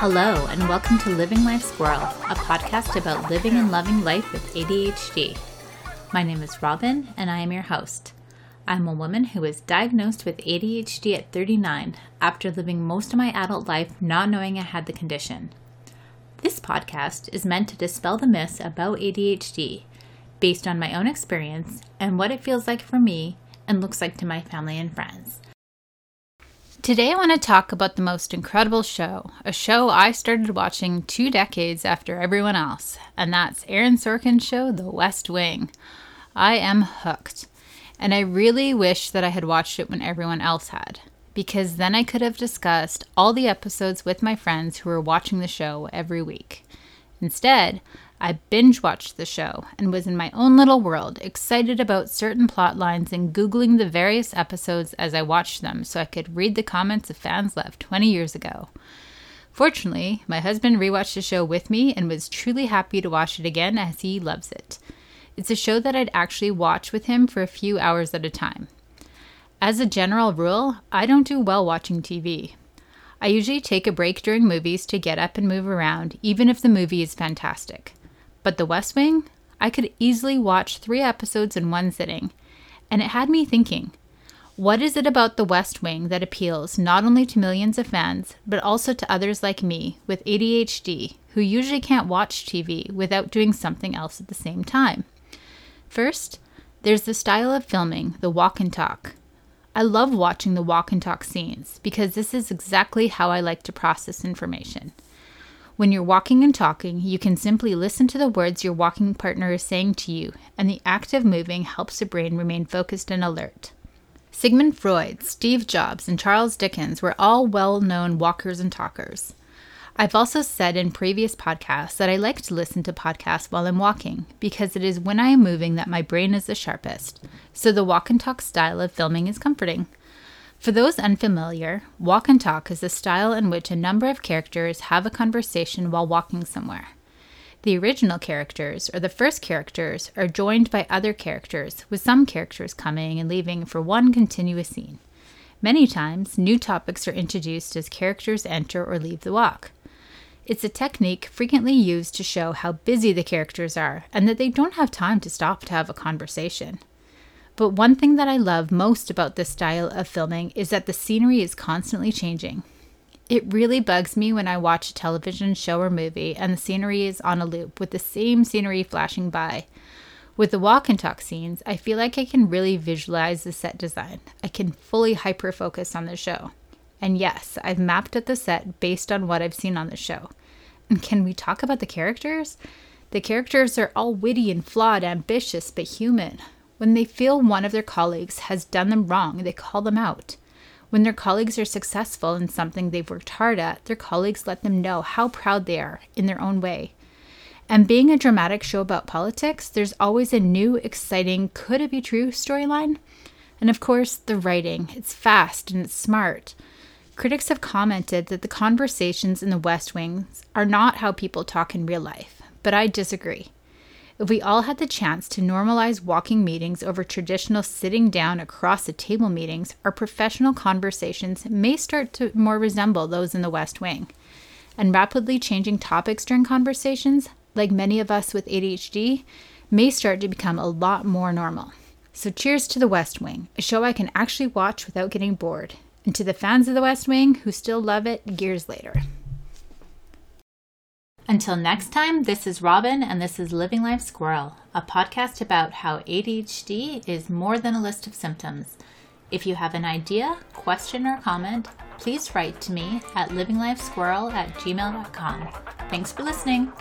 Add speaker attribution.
Speaker 1: Hello, and welcome to Living Life Squirrel, a podcast about living and loving life with ADHD. My name is Robin, and I am your host. I'm a woman who was diagnosed with ADHD at 39 after living most of my adult life not knowing I had the condition. This podcast is meant to dispel the myths about ADHD based on my own experience and what it feels like for me and looks like to my family and friends. Today, I want to talk about the most incredible show, a show I started watching two decades after everyone else, and that's Aaron Sorkin's show, The West Wing. I am hooked. And I really wish that I had watched it when everyone else had, because then I could have discussed all the episodes with my friends who were watching the show every week. Instead, I binge watched the show and was in my own little world, excited about certain plot lines and Googling the various episodes as I watched them so I could read the comments of fans left 20 years ago. Fortunately, my husband rewatched the show with me and was truly happy to watch it again as he loves it. It's a show that I'd actually watch with him for a few hours at a time. As a general rule, I don't do well watching TV. I usually take a break during movies to get up and move around, even if the movie is fantastic. But The West Wing, I could easily watch three episodes in one sitting, and it had me thinking what is it about The West Wing that appeals not only to millions of fans, but also to others like me with ADHD who usually can't watch TV without doing something else at the same time? First, there's the style of filming, the walk and talk. I love watching the walk and talk scenes because this is exactly how I like to process information. When you're walking and talking, you can simply listen to the words your walking partner is saying to you, and the act of moving helps the brain remain focused and alert. Sigmund Freud, Steve Jobs, and Charles Dickens were all well known walkers and talkers. I've also said in previous podcasts that I like to listen to podcasts while I'm walking because it is when I am moving that my brain is the sharpest. So the walk and talk style of filming is comforting. For those unfamiliar, walk and talk is a style in which a number of characters have a conversation while walking somewhere. The original characters, or the first characters, are joined by other characters, with some characters coming and leaving for one continuous scene. Many times, new topics are introduced as characters enter or leave the walk. It's a technique frequently used to show how busy the characters are and that they don't have time to stop to have a conversation. But one thing that I love most about this style of filming is that the scenery is constantly changing. It really bugs me when I watch a television show or movie and the scenery is on a loop with the same scenery flashing by. With the walk and talk scenes, I feel like I can really visualize the set design. I can fully hyper focus on the show. And yes, I've mapped out the set based on what I've seen on the show. And can we talk about the characters? The characters are all witty and flawed, ambitious, but human. When they feel one of their colleagues has done them wrong, they call them out. When their colleagues are successful in something they've worked hard at, their colleagues let them know how proud they are in their own way. And being a dramatic show about politics, there's always a new, exciting, could it be true storyline? And of course, the writing. It's fast and it's smart. Critics have commented that the conversations in the West Wing are not how people talk in real life, but I disagree. If we all had the chance to normalize walking meetings over traditional sitting down across the table meetings, our professional conversations may start to more resemble those in the West Wing. And rapidly changing topics during conversations, like many of us with ADHD, may start to become a lot more normal. So, cheers to the West Wing, a show I can actually watch without getting bored. And to the fans of The West Wing who still love it years later. Until next time, this is Robin, and this is Living Life Squirrel, a podcast about how ADHD is more than a list of symptoms. If you have an idea, question, or comment, please write to me at livinglifesquirrel at gmail.com. Thanks for listening.